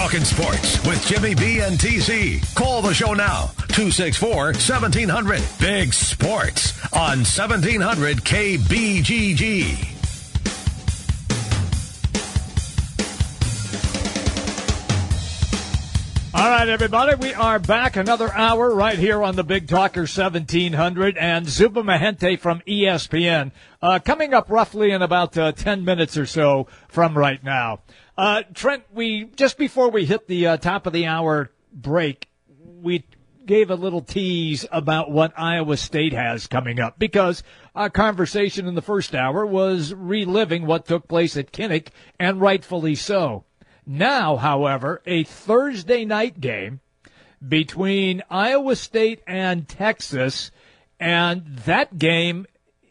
Talking sports with Jimmy B and TC. Call the show now. 264 1700. Big Sports on 1700 KBGG. All right, everybody, we are back another hour right here on the Big Talker 1700 and Zubin Mehenti from ESPN uh, coming up roughly in about uh, 10 minutes or so from right now. Uh, Trent, we just before we hit the uh, top of the hour break, we gave a little tease about what Iowa State has coming up because our conversation in the first hour was reliving what took place at Kinnick, and rightfully so. Now, however, a Thursday night game between Iowa State and Texas, and that game,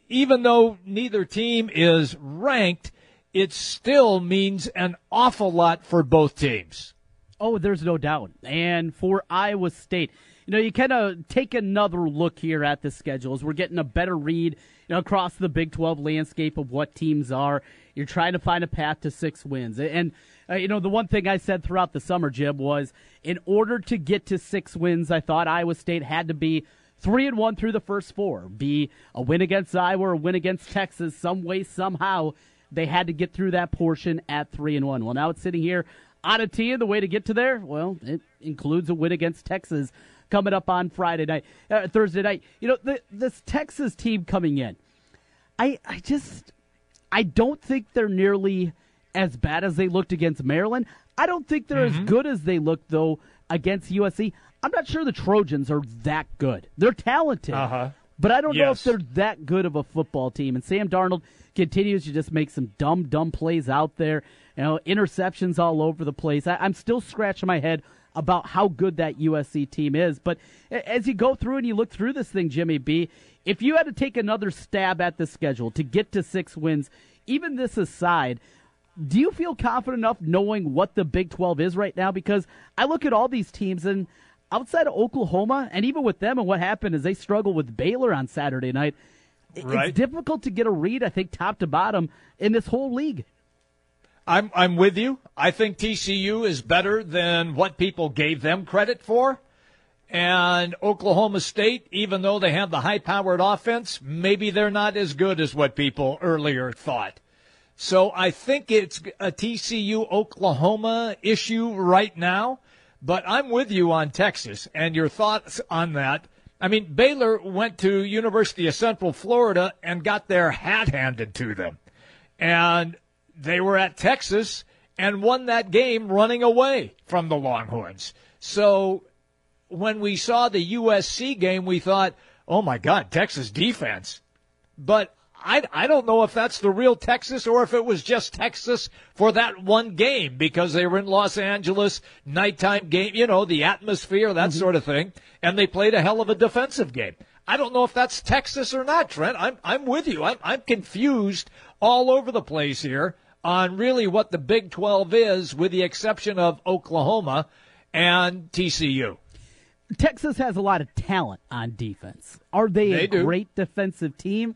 even though neither team is ranked, it still means an awful lot for both teams. Oh, there's no doubt. And for Iowa State, you know, you kind of take another look here at the schedules. we're getting a better read you know, across the Big 12 landscape of what teams are. You're trying to find a path to six wins. And uh, you know, the one thing I said throughout the summer, Jim, was in order to get to six wins, I thought Iowa State had to be three and one through the first four, be a win against Iowa a win against Texas, some way, somehow. They had to get through that portion at three and one. Well, now it's sitting here on a tee. The way to get to there, well, it includes a win against Texas coming up on Friday night, uh, Thursday night. You know, the, this Texas team coming in, I, I just, I don't think they're nearly as bad as they looked against Maryland. I don't think they're mm-hmm. as good as they looked though against USC. I'm not sure the Trojans are that good. They're talented, uh-huh. But I don't yes. know if they're that good of a football team. And Sam Darnold continues to just make some dumb, dumb plays out there. You know, interceptions all over the place. I, I'm still scratching my head about how good that USC team is. But as you go through and you look through this thing, Jimmy B, if you had to take another stab at the schedule to get to six wins, even this aside, do you feel confident enough knowing what the Big 12 is right now? Because I look at all these teams and outside of Oklahoma, and even with them and what happened is they struggle with Baylor on Saturday night. Right. It's difficult to get a read, I think, top to bottom in this whole league. I'm I'm with you. I think TCU is better than what people gave them credit for. And Oklahoma State, even though they have the high powered offense, maybe they're not as good as what people earlier thought. So I think it's a TCU Oklahoma issue right now, but I'm with you on Texas and your thoughts on that. I mean, Baylor went to University of Central Florida and got their hat handed to them. And they were at Texas and won that game running away from the Longhorns. So when we saw the USC game, we thought, oh my God, Texas defense. But I, I don't know if that's the real Texas or if it was just Texas for that one game because they were in Los Angeles, nighttime game, you know, the atmosphere, that mm-hmm. sort of thing. And they played a hell of a defensive game. I don't know if that's Texas or not, Trent. I'm, I'm with you. I'm, I'm confused all over the place here on really what the Big 12 is, with the exception of Oklahoma and TCU. Texas has a lot of talent on defense. Are they, they a do. great defensive team?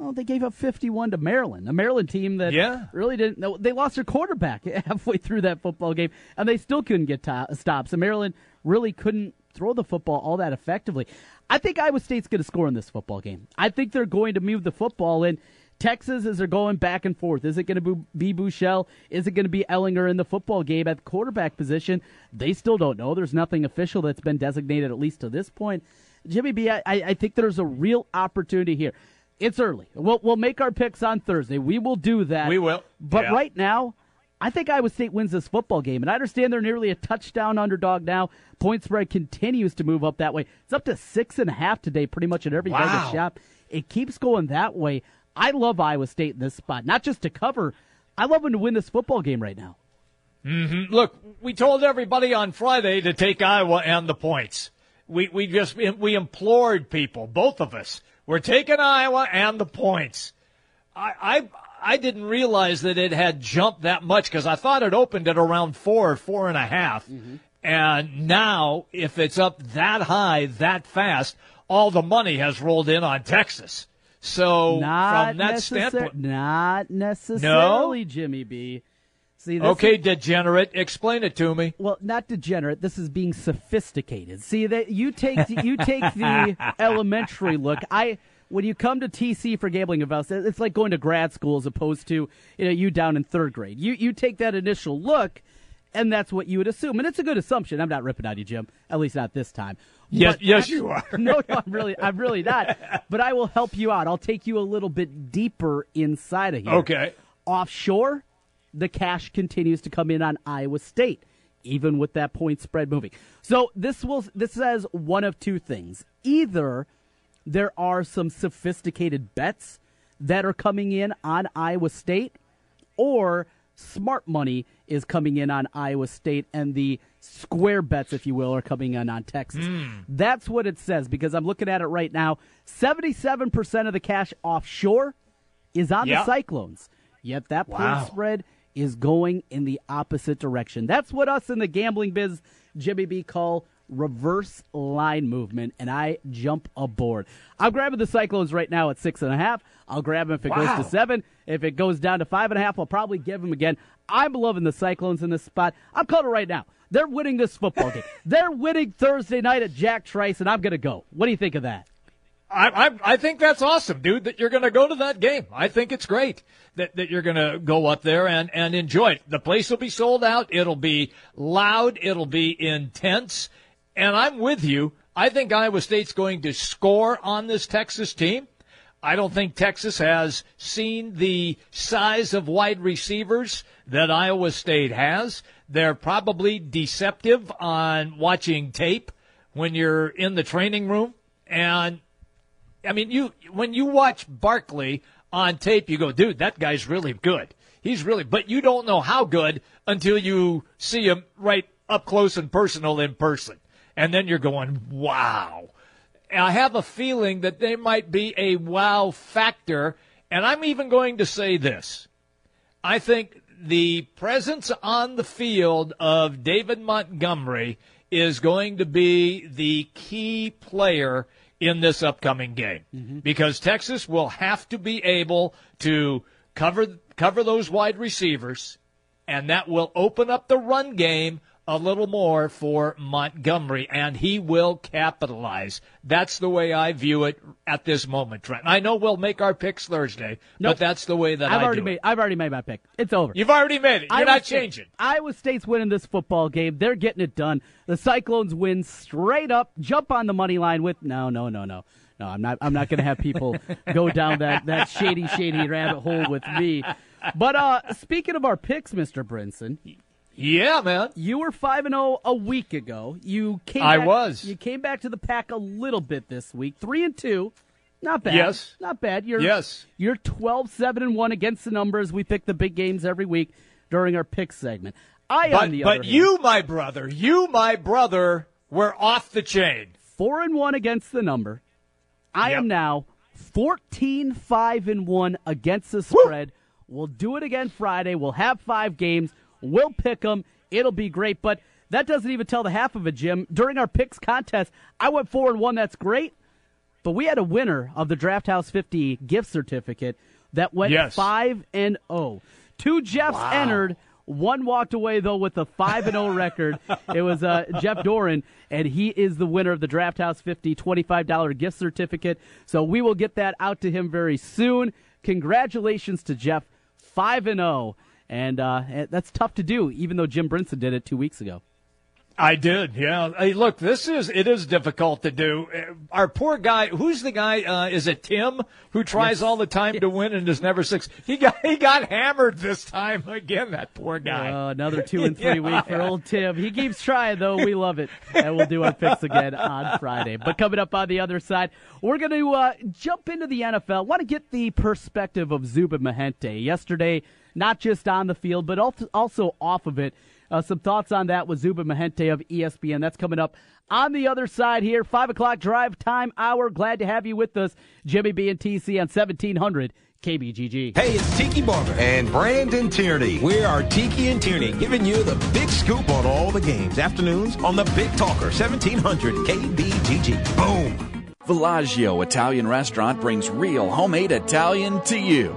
Well, they gave up 51 to Maryland, a Maryland team that yeah. really didn't. know They lost their quarterback halfway through that football game, and they still couldn't get stops. And Maryland really couldn't throw the football all that effectively. I think Iowa State's going to score in this football game. I think they're going to move the football in. Texas, as they're going back and forth, is it going to be Buechele? Is it going to be Ehlinger in the football game at the quarterback position? They still don't know. There's nothing official that's been designated, at least to this point. Jimmy B, I, I think there's a real opportunity here. It's early. We'll we'll make our picks on Thursday. We will do that. We will. But yeah. right now, I think Iowa State wins this football game, and I understand they're nearly a touchdown underdog now. Point spread continues to move up that way. It's up to six and a half today, pretty much at every wow. Vegas shop. It keeps going that way. I love Iowa State in this spot, not just to cover. I love them to win this football game right now. Mm-hmm. Look, we told everybody on Friday to take Iowa and the points. We we just we implored people, both of us we're taking Iowa and the points. I, I, I didn't realize that it had jumped that much because I thought it opened at around four, or four and a half. Mm-hmm. And now, if it's up that high, that fast, all the money has rolled in on Texas. So not from that necessar- standpoint, not necessarily, no? Jimmy B. See, okay, is, degenerate, explain it to me. Well, not degenerate. This is being sophisticated. See that you take you take the elementary look. I when you come to TC for gambling advice, it's like going to grad school as opposed to you know you down in third grade. You you take that initial look, and that's what you would assume, and it's a good assumption. I'm not ripping on you, Jim. At least not this time. Yes, but yes, I, you are. no, no, I'm really, I'm really not. But I will help you out. I'll take you a little bit deeper inside of here. Okay. Offshore, the cash continues to come in on Iowa State, even with that point spread moving. So this will this says one of two things: either there are some sophisticated bets that are coming in on Iowa State, or smart money is coming in on Iowa State, and the square bets, if you will, are coming in on Texas. Mm. That's what it says because I'm looking at it right now. 77% of the cash offshore is on yep. the Cyclones. Yet that wow. point spread is going in the opposite direction. That's what us in the gambling biz, Jimmy B, call reverse line movement, and I jump aboard. I'm grabbing the Cyclones right now at six and a half. I'll grab them if it wow. goes to seven. If it goes down to five and a half, I'll probably give them again. I'm loving the Cyclones in this spot. I'm calling it right now. They're winning this football game. They're winning Thursday night at Jack Trice, and I'm going to go. What do you think of that? I, I, I think that's awesome, dude. That you're going to go to that game. I think it's great that, that you're going to go up there and and enjoy it. The place will be sold out. It'll be loud. It'll be intense. And I'm with you. I think Iowa State's going to score on this Texas team. I don't think Texas has seen the size of wide receivers that Iowa State has. They're probably deceptive on watching tape when you're in the training room. And I mean, you when you watch Barkley on tape, you go, dude, that guy's really good. He's really, but you don't know how good until you see him right up close and personal in person. And then you're going, wow. I have a feeling that they might be a wow factor. And I'm even going to say this. I think the presence on the field of David Montgomery is going to be the key player in this upcoming game mm-hmm. because Texas will have to be able to cover cover those wide receivers and that will open up the run game a little more for Montgomery, and he will capitalize. That's the way I view it at this moment, Trent. I know we'll make our picks Thursday, nope. but that's the way that I've I already made. It. I've already made my pick. It's over. You've already made it. You're Iowa not State, changing. Iowa State's winning this football game. They're getting it done. The Cyclones win straight up. Jump on the money line with no, no, no, no. No, I'm not. I'm not going to have people go down that, that shady, shady rabbit hole with me. But uh, speaking of our picks, Mr. Brinson, yeah, man. You were five and zero oh a week ago. You came. I back, was. You came back to the pack a little bit this week. Three and two. Not bad. Yes. Not bad. You're yes. You're 12 7 and 1 against the numbers. We pick the big games every week during our pick segment. I but, on the but other you, my brother, you, my brother, were off the chain. 4 and 1 against the number. I yep. am now 14 5 and 1 against the spread. Woo! We'll do it again Friday. We'll have 5 games. We'll pick them. It'll be great. But that doesn't even tell the half of it, Jim. During our picks contest, I went four and one. That's great. But we had a winner of the Draft House 50 gift certificate that went yes. 5 and 0. Two Jeffs wow. entered. One walked away though with a five and zero record. It was uh, Jeff Doran, and he is the winner of the Draft House 50 twenty-five dollar gift certificate. So we will get that out to him very soon. Congratulations to Jeff, five and zero and uh, that's tough to do, even though Jim Brinson did it two weeks ago. I did, yeah. Hey, look, this is it is difficult to do. Uh, our poor guy, who's the guy? Uh, is it Tim who tries yes. all the time to win and is never six? He got he got hammered this time again. That poor guy. Uh, another two and three yeah, week for old Tim. He keeps trying though. We love it, and we'll do our picks again on Friday. But coming up on the other side, we're going to uh, jump into the NFL. Want to get the perspective of Zubin Mehenti yesterday not just on the field, but also off of it. Uh, some thoughts on that with Zubin Mehenti of ESPN. That's coming up on the other side here. 5 o'clock drive time hour. Glad to have you with us, Jimmy B and TC on 1700 KBGG. Hey, it's Tiki Barber and Brandon Tierney. We are Tiki and Tierney, giving you the big scoop on all the games. Afternoons on the Big Talker, 1700 KBGG. Boom. Villaggio Italian Restaurant brings real homemade Italian to you.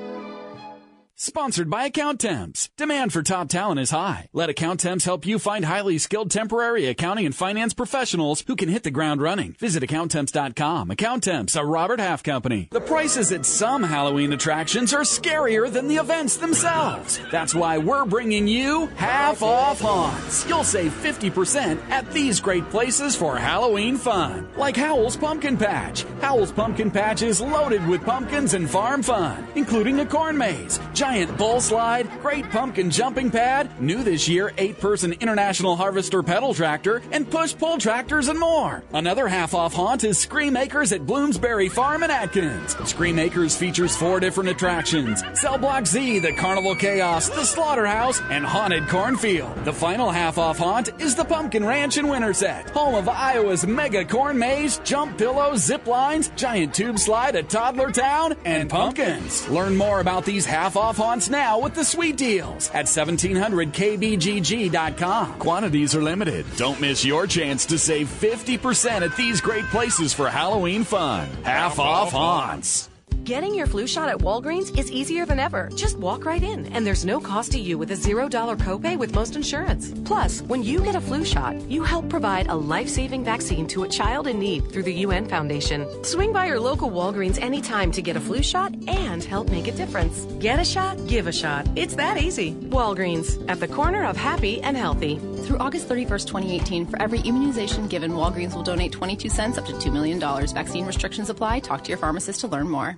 Sponsored by Account Temps. Demand for top talent is high. Let Account Temps help you find highly skilled temporary accounting and finance professionals who can hit the ground running. Visit AccountTemps.com. Account Temps, a Robert Half company. The prices at some Halloween attractions are scarier than the events themselves. That's why we're bringing you half off haunts. You'll save 50% at these great places for Halloween fun. Like Howell's Pumpkin Patch. Howell's Pumpkin Patch is loaded with pumpkins and farm fun, including a corn maze, giant giant bull slide, great pumpkin jumping pad, new this year, eight person International Harvester pedal tractor, and push pull tractors and more. Another half off haunt is Scream Acres at Bloomsbury Farm in Atkins. Scream Acres features four different attractions Cell Block Z, the Carnival Chaos, the Slaughterhouse, and Haunted Cornfield. The final half off haunt is the Pumpkin Ranch in Winterset, home of Iowa's mega corn maze, jump pillows, zip lines, giant tube slide at Toddler Town, and pumpkins. Learn more about these half off haunts now with the sweet deals at 1700kbgg.com. Quantities are limited. Don't miss your chance to save 50% at these great places for Halloween fun. Half off haunts. Getting your flu shot at Walgreens is easier than ever. Just walk right in, and there's no cost to you with a $0 copay with most insurance. Plus, when you get a flu shot, you help provide a life saving vaccine to a child in need through the UN Foundation. Swing by your local Walgreens anytime to get a flu shot and help make a difference. Get a shot, give a shot. It's that easy. Walgreens, at the corner of happy and healthy. Through August 31st, 2018, for every immunization given, Walgreens will donate 22 cents up to $2 million. Vaccine restrictions apply. Talk to your pharmacist to learn more.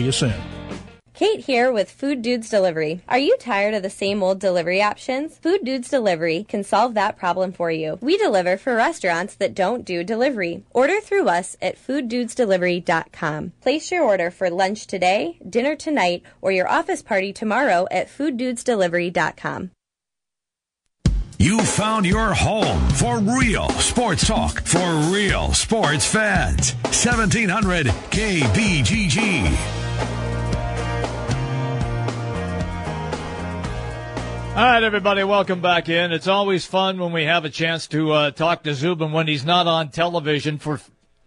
you soon. Kate here with Food Dudes Delivery. Are you tired of the same old delivery options? Food Dudes Delivery can solve that problem for you. We deliver for restaurants that don't do delivery. Order through us at fooddudesdelivery.com. Place your order for lunch today, dinner tonight, or your office party tomorrow at fooddudesdelivery.com. You found your home for real sports talk for real sports fans. 1700 KBGG. All right, everybody, welcome back in. It's always fun when we have a chance to uh, talk to Zubin when he's not on television for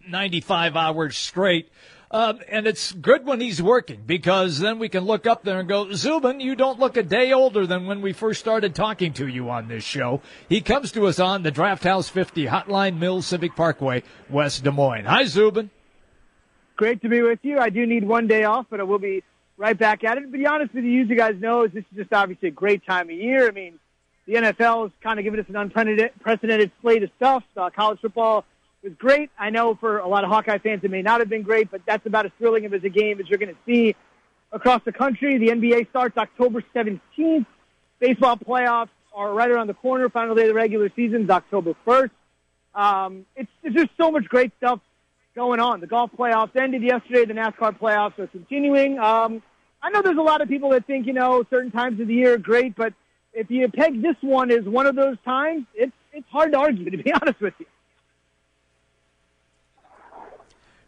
95 hours straight. Um, and it's good when he's working because then we can look up there and go, Zubin, you don't look a day older than when we first started talking to you on this show. He comes to us on the Draft House 50 Hotline Mills Civic Parkway, West Des Moines. Hi, Zubin. great to be with you. I do need one day off, but I will be right back at it. But to be honest with you, you guys know, this is just obviously a great time of year. I mean, the NFL is kind of giving us an unprecedented slate of stuff. Uh, college football was great. I know for a lot of Hawkeye fans it may not have been great, but that's about as thrilling of as a game as you're going to see across the country. The NBA starts October 17th. Baseball playoffs are right around the corner. Final day of the regular season is October 1st. Um, it's, it's just so much great stuff going on. The golf playoffs ended yesterday. The NASCAR playoffs are continuing. Um, I know there's a lot of people that think, you know, certain times of the year are great, but if you peg this one as one of those times, it's, it's hard to argue, to be honest with you.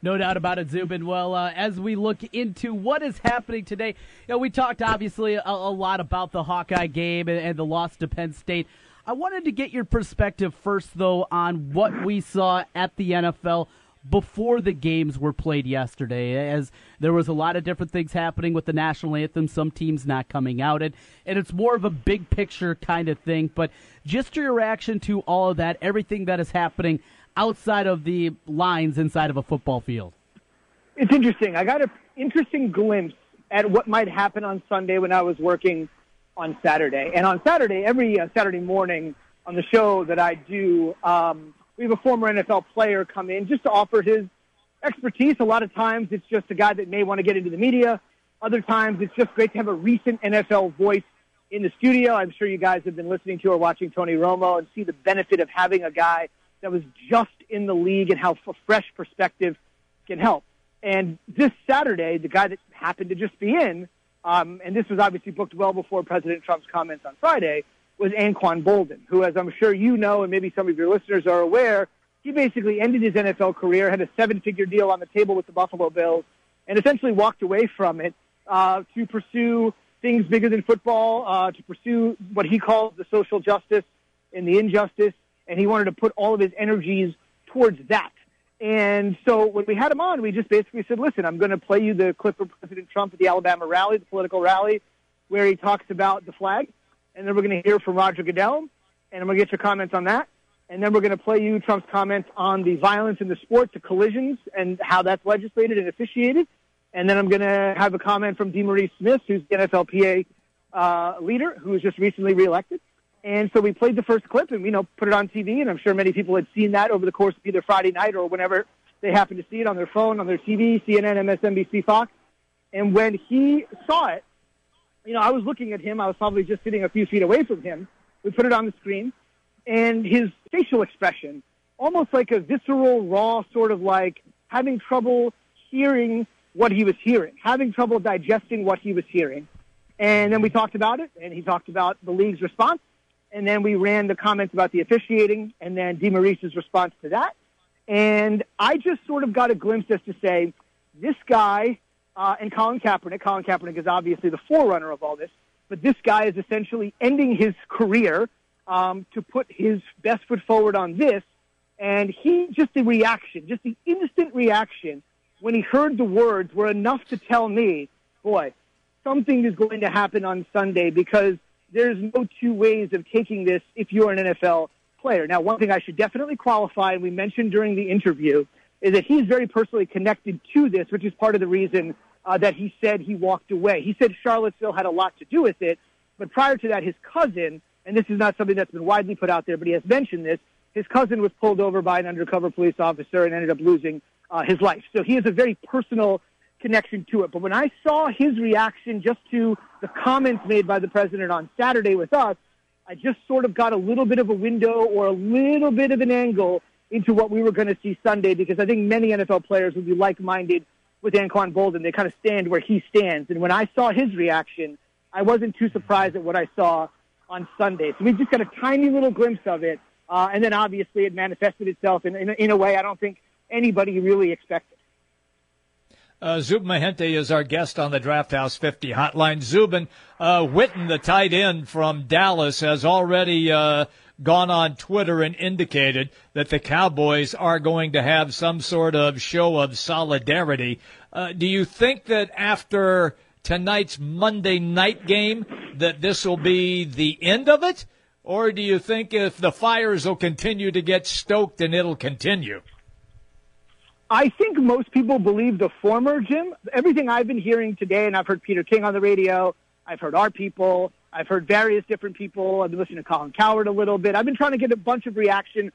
No doubt about it, Zubin. Well, uh, as we look into what is happening today, you know, we talked obviously a, a lot about the Hawkeye game and, and the loss to Penn State. I wanted to get your perspective first, though, on what we saw at the NFL before the games were played yesterday, as there was a lot of different things happening with the national anthem, some teams not coming out, and, and it's more of a big picture kind of thing. But just your reaction to all of that, everything that is happening outside of the lines inside of a football field. It's interesting. I got an interesting glimpse at what might happen on Sunday when I was working on Saturday. And on Saturday, every uh, Saturday morning on the show that I do, um, we have a former NFL player come in just to offer his expertise. A lot of times it's just a guy that may want to get into the media. Other times it's just great to have a recent NFL voice in the studio. I'm sure you guys have been listening to or watching Tony Romo and see the benefit of having a guy that was just in the league and how a fresh perspective can help. And this Saturday, the guy that happened to just be in, um, and this was obviously booked well before President Trump's comments on Friday, was Anquan Boldin, who, as I'm sure you know, and maybe some of your listeners are aware, he basically ended his NFL career, had a seven-figure deal on the table with the Buffalo Bills, and essentially walked away from it uh, to pursue things bigger than football, uh, to pursue what he calls the social justice and the injustice and he wanted to put all of his energies towards that. And so when we had him on, we just basically said, listen, I'm going to play you the clip of President Trump at the Alabama rally, the political rally, where he talks about the flag. And then we're going to hear from Roger Goodell, and I'm going to get your comments on that. And then we're going to play you Trump's comments on the violence in the sport, the collisions, and how that's legislated and officiated. And then I'm going to have a comment from DeMaurice Smith, who's the NFLPA uh, leader, who was just recently reelected. And so we played the first clip and, you know, put it on TV. And I'm sure many people had seen that over the course of either Friday night or whenever they happened to see it on their phone, on their TV, CNN, MSNBC, Fox. And when he saw it, you know, I was looking at him. I was probably just sitting a few feet away from him. We put it on the screen. And his facial expression, almost like a visceral, raw sort of like having trouble hearing what he was hearing, having trouble digesting what he was hearing. And then we talked about it, and he talked about the league's response and then we ran the comments about the officiating, and then DeMaurice's response to that. And I just sort of got a glimpse as to say, this guy uh, and Colin Kaepernick, Colin Kaepernick is obviously the forerunner of all this, but this guy is essentially ending his career um, to put his best foot forward on this. And he, just the reaction, just the instant reaction when he heard the words were enough to tell me, boy, something is going to happen on Sunday because there's no two ways of taking this if you're an NFL player. Now, one thing I should definitely qualify, and we mentioned during the interview, is that he's very personally connected to this, which is part of the reason uh, that he said he walked away. He said Charlottesville had a lot to do with it, but prior to that, his cousin, and this is not something that's been widely put out there, but he has mentioned this, his cousin was pulled over by an undercover police officer and ended up losing uh, his life. So he has a very personal connection to it. But when I saw his reaction just to the comments made by the president on Saturday with us, I just sort of got a little bit of a window or a little bit of an angle into what we were going to see Sunday because I think many NFL players would be like-minded with Anquan Boldin. They kind of stand where he stands. And when I saw his reaction, I wasn't too surprised at what I saw on Sunday. So we just got a tiny little glimpse of it. Uh, and then obviously it manifested itself in, in, in a way I don't think anybody really expected. Uh, Zubin Mehenti is our guest on the Draft House 50 hotline. Zubin, uh, Witten, the tight end from Dallas, has already uh, gone on Twitter and indicated that the Cowboys are going to have some sort of show of solidarity. Uh, do you think that after tonight's Monday night game that this will be the end of it? Or do you think if the fires will continue to get stoked and it'll continue? I think most people believe the former, Jim. Everything I've been hearing today, and I've heard Peter King on the radio, I've heard our people, I've heard various different people. I've been listening to Colin Cowherd a little bit. I've been trying to get a bunch of reaction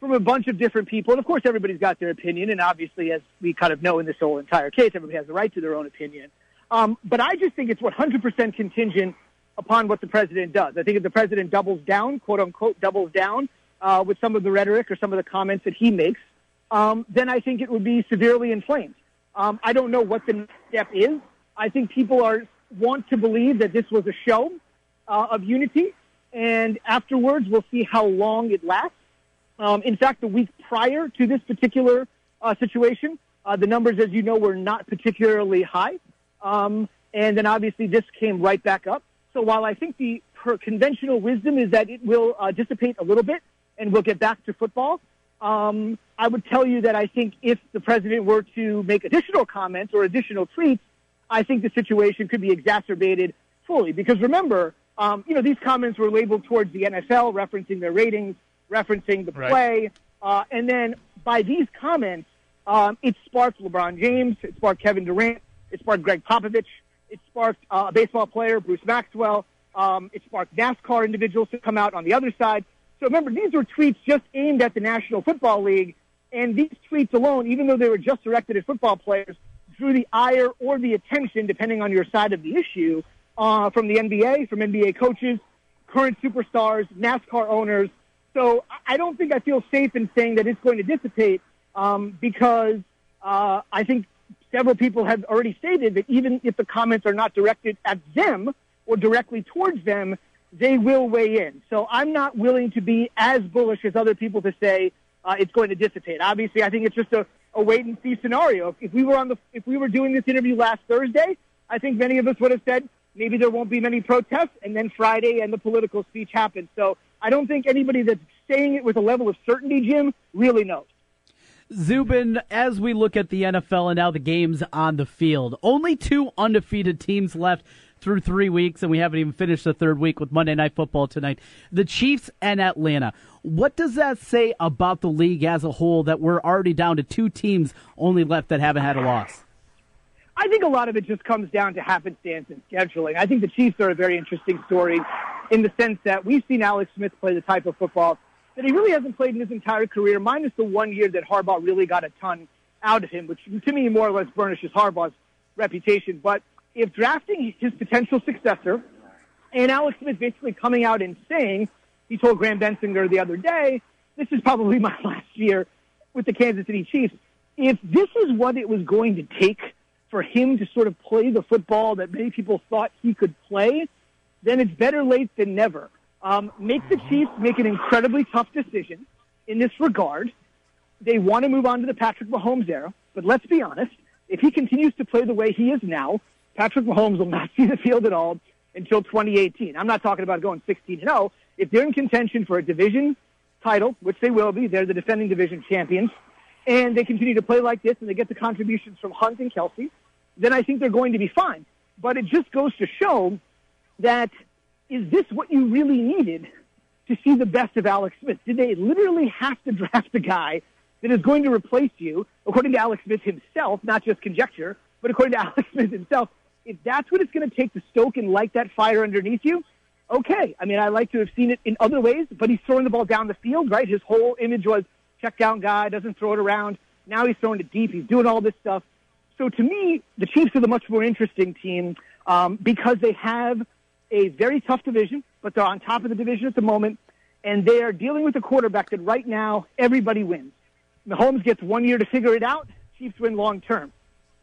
from a bunch of different people. And of course, everybody's got their opinion. And obviously, as we kind of know in this whole entire case, everybody has the right to their own opinion. Um, but I just think it's 100% contingent upon what the president does. I think if the president doubles down, quote unquote, doubles down uh, with some of the rhetoric or some of the comments that he makes, um, then I think it would be severely inflamed. Um, I don't know what the next step is. I think people are want to believe that this was a show uh, of unity, and afterwards we'll see how long it lasts. Um, in fact, the week prior to this particular uh, situation, uh, the numbers, as you know, were not particularly high, um, and then obviously this came right back up. So while I think the conventional wisdom is that it will uh, dissipate a little bit and we'll get back to football, um, I would tell you that I think if the president were to make additional comments or additional tweets, I think the situation could be exacerbated fully. Because remember, um, you know, these comments were labeled towards the NFL, referencing their ratings, referencing the play, right. uh, and then by these comments, um, it sparked LeBron James, it sparked Kevin Durant, it sparked Gregg Popovich, it sparked uh, a baseball player, Bruce Maxwell, um, it sparked NASCAR individuals to come out on the other side. So remember, these were tweets just aimed at the National Football League, and these tweets alone, even though they were just directed at football players, drew the ire or the attention, depending on your side of the issue, uh, from the NBA, from NBA coaches, current superstars, NASCAR owners. So I don't think I feel safe in saying that it's going to dissipate um, because uh, I think several people have already stated that even if the comments are not directed at them or directly towards them, they will weigh in. So I'm not willing to be as bullish as other people to say uh, it's going to dissipate. Obviously, I think it's just a, a wait and see scenario. If, if we were on the, if we were doing this interview last Thursday, I think many of us would have said maybe there won't be many protests, and then Friday and the political speech happens. So I don't think anybody that's saying it with a level of certainty, Jim, really knows. Zubin, as we look at the NFL and now the games on the field, only two undefeated teams left through three weeks, and we haven't even finished the third week with Monday Night Football tonight. The Chiefs and Atlanta. What does that say about the league as a whole that we're already down to two teams only left that haven't had a loss? I think a lot of it just comes down to happenstance and scheduling. I think the Chiefs are a very interesting story in the sense that we've seen Alex Smith play the type of football that he really hasn't played in his entire career, minus the one year that Harbaugh really got a ton out of him, which to me more or less burnishes Harbaugh's reputation. But if drafting his potential successor and Alex Smith basically coming out and saying, he told Graham Bensinger the other day, this is probably my last year with the Kansas City Chiefs. If this is what it was going to take for him to sort of play the football that many people thought he could play, then it's better late than never. Um, make the Chiefs make an incredibly tough decision in this regard. They want to move on to the Patrick Mahomes era, but let's be honest. If he continues to play the way he is now, Patrick Mahomes will not see the field at all until 2018. I'm not talking about going 16 and 0. If they're in contention for a division title, which they will be, they're the defending division champions, and they continue to play like this and they get the contributions from Hunt and Kelce, then I think they're going to be fine. But it just goes to show that is this what you really needed to see the best of Alex Smith? Did they literally have to draft a guy that is going to replace you, according to Alex Smith himself, not just conjecture, but according to Alex Smith himself, if that's what it's going to take to stoke and light that fire underneath you, okay. I mean, I like to have seen it in other ways, but he's throwing the ball down the field, right? His whole image was check down guy, doesn't throw it around. Now he's throwing it deep. He's doing all this stuff. So to me, the Chiefs are the much more interesting team um, because they have a very tough division, but they're on top of the division at the moment, and they are dealing with a quarterback that right now everybody wins. Mahomes gets one year to figure it out. Chiefs win long term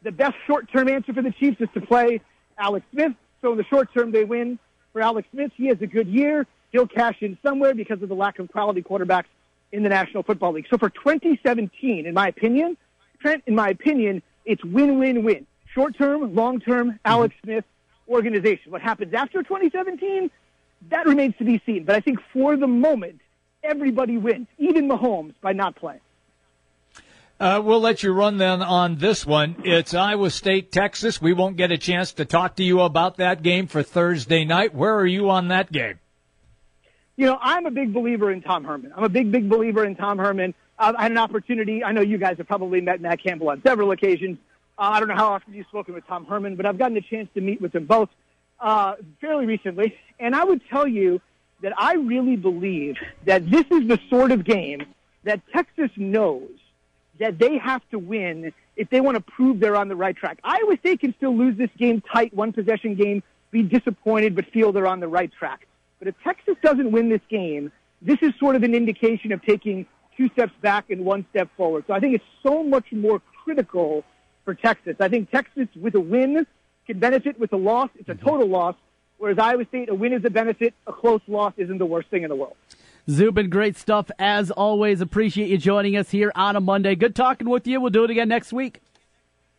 the best short-term answer for the Chiefs is to play Alex Smith. So in the short term, they win for Alex Smith. He has a good year. He'll cash in somewhere because of the lack of quality quarterbacks in the National Football League. So for 2017, in my opinion, Trent, in my opinion, it's win-win-win. Short-term, long-term, Alex Smith organization. What happens after 2017, that remains to be seen. But I think for the moment, everybody wins, even Mahomes, by not playing. Uh, we'll let you run then on this one. It's Iowa State, Texas. We won't get a chance to talk to you about that game for Thursday night. Where are you on that game? You know, I'm a big believer in Tom Herman. I'm a big, big believer in Tom Herman. Uh, I had an opportunity. I know you guys have probably met Matt Campbell on several occasions. Uh, I don't know how often you've spoken with Tom Herman, but I've gotten a chance to meet with them both uh, fairly recently. And I would tell you that I really believe that this is the sort of game that Texas knows that they have to win if they want to prove they're on the right track. Iowa State can still lose this game tight, one possession game, be disappointed, but feel they're on the right track. But if Texas doesn't win this game, this is sort of an indication of taking two steps back and one step forward. So I think it's so much more critical for Texas. I think Texas with a win can benefit with a loss. It's a mm-hmm. total loss. Whereas Iowa State, a win is a benefit. A close loss isn't the worst thing in the world. Zubin, great stuff as always. Appreciate you joining us here on a Monday. Good talking with you. We'll do it again next week.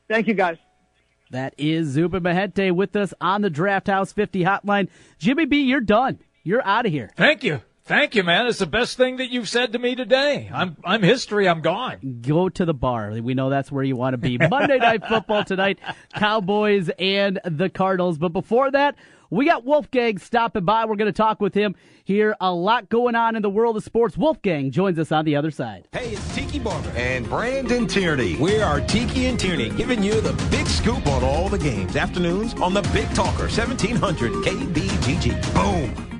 Thank you, guys. That is Zubin Mehenti with us on the Draft House 50 hotline. Jimmy B, you're done. You're out of here. Thank you. Thank you, man. It's the best thing that you've said to me today. I'm I'm history. I'm gone. Go to the bar. We know that's where you want to be. Monday Night Football tonight, Cowboys and the Cardinals. But before that, we got Wolfgang stopping by. We're going to talk with him here. A lot going on in the world of sports. Wolfgang joins us on the other side. Hey, it's Tiki Barber. And Brandon Tierney. We are Tiki and Tierney, giving you the big scoop on all the games. Afternoons on the Big Talker, 1700 KBGG. Boom.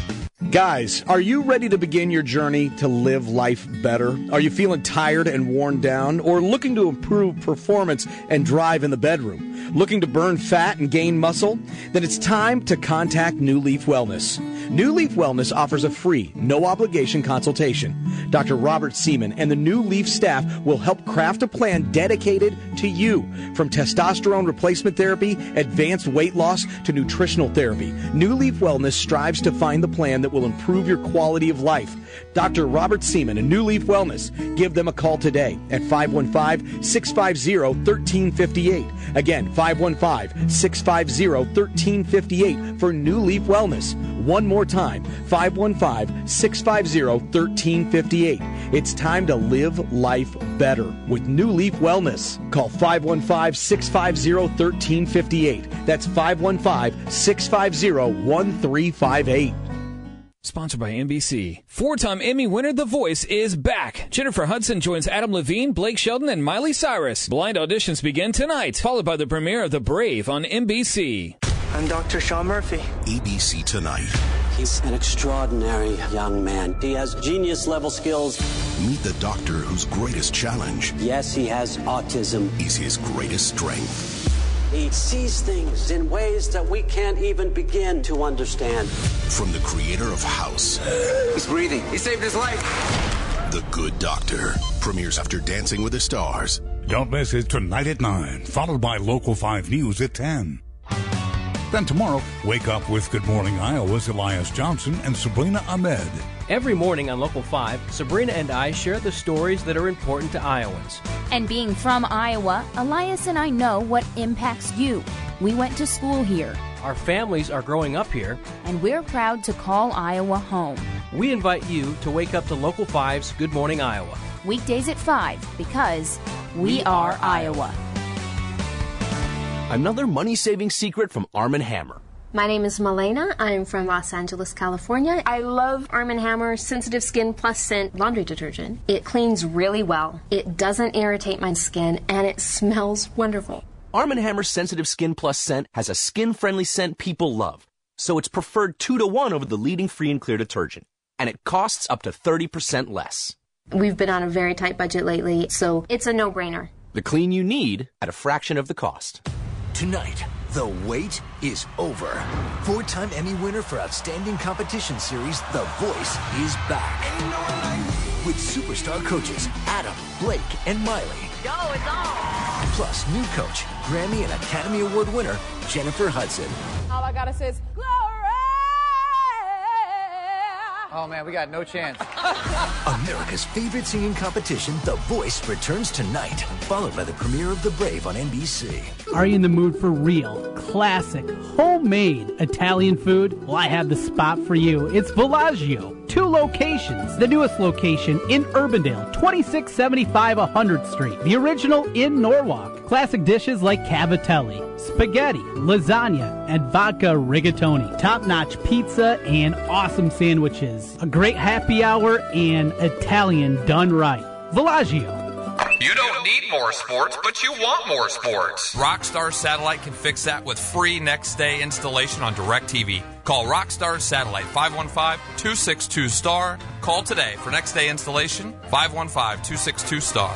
Guys, are you ready to begin your journey to live life better? Are you feeling tired and worn down or looking to improve performance and drive in the bedroom? Looking to burn fat and gain muscle? Then it's time to contact New Leaf Wellness. New Leaf Wellness offers a free, no obligation consultation. Dr. Robert Seaman and the New Leaf staff will help craft a plan dedicated to you. From testosterone replacement therapy, advanced weight loss, to nutritional therapy, New Leaf Wellness strives to find the plan that will improve your quality of life. Dr. Robert Seaman and New Leaf Wellness. Give them a call today at 515 650 1358. Again, 515 650 1358 for New Leaf Wellness. One more time 515 650 1358. It's time to live life better with New Leaf Wellness. Call 515 650 1358. That's 515 650 1358. Sponsored by NBC. Four-time Emmy winner The Voice is back. Jennifer Hudson joins Adam Levine, Blake Shelton, and Miley Cyrus. Blind auditions begin tonight, followed by the premiere of The Brave on NBC. I'm Dr. Sean Murphy. ABC Tonight. He's an extraordinary young man. He has genius level skills. Meet the doctor whose greatest challenge. Yes, he has autism. Is his greatest strength. He sees things in ways that we can't even begin to understand. From the creator of House. He's breathing. He saved his life. The Good Doctor premieres after Dancing with the Stars. Don't miss it tonight at 9, followed by Local 5 News at 10. Then tomorrow, wake up with Good Morning Iowa's Elias Johnson and Sabrina Ahmed. Every morning on Local 5, Sabrina and I share the stories that are important to Iowans. And being from Iowa, Elias and I know what impacts you. We went to school here. Our families are growing up here. And we're proud to call Iowa home. We invite you to wake up to Local 5's Good Morning Iowa. Weekdays at 5 because we, we are, are Iowa. Another money saving secret from Arm & Hammer. My name is Malena. I'm from Los Angeles, California. I love Arm & Hammer Sensitive Skin Plus Scent laundry detergent. It cleans really well. It doesn't irritate my skin and it smells wonderful. Arm & Hammer Sensitive Skin Plus Scent has a skin-friendly scent people love. So it's preferred 2 to 1 over the leading free and clear detergent. And it costs up to 30% less. We've been on a very tight budget lately, so it's a no-brainer. The clean you need at a fraction of the cost. Tonight, the wait is over. Four time Emmy winner for Outstanding Competition Series, The Voice is back. With superstar coaches Adam, Blake, and Miley. Go, it's on! Plus, new coach, Grammy and Academy Award winner, Jennifer Hudson. All I gotta say is glory. Oh man, we got no chance. America's favorite singing competition, The Voice, returns tonight, followed by the premiere of The Brave on NBC. Are you in the mood for real, classic, homemade Italian food? Well, I have the spot for you. It's Villaggio. Two locations. The newest location in Urbandale, 2675 100th Street. The original in Norwalk. Classic dishes like cavatelli, spaghetti, lasagna, and vodka rigatoni. Top notch pizza and awesome sandwiches. A great happy hour and Italian done right. Villaggio. You don't need more sports, but you want more sports. Rockstar Satellite can fix that with free next day installation on DirecTV. Call Rockstar Satellite 515-262 star. Call today for next day installation 515-262 star.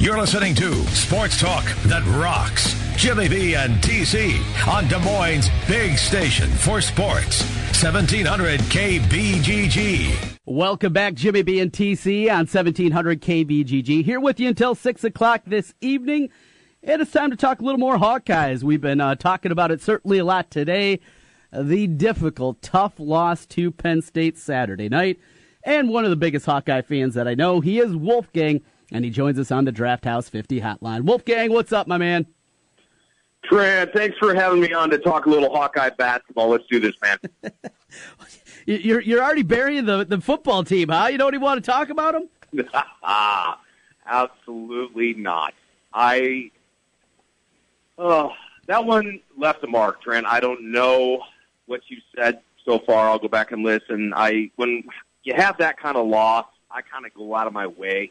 You're listening to Sports Talk that rocks. Jimmy B and TC on Des Moines' big station for sports. 1700 KBGG. Welcome back, Jimmy B and TC on 1700 KBGG. Here with you until 6 o'clock this evening. And it's time to talk a little more Hawkeyes. We've been uh, talking about it certainly a lot today. The difficult, tough loss to Penn State Saturday night. And one of the biggest Hawkeye fans that I know, he is Wolfgang, and he joins us on the Draft House 50 hotline. Wolfgang, what's up, my man? Trent, thanks for having me on to talk a little Hawkeye basketball. Let's do this, man. you're you're already burying the the football team, huh? You don't even want to talk about them? Absolutely not. I oh that one left a mark, Trent. I don't know what you said so far. I'll go back and listen. I when you have that kind of loss, I kind of go out of my way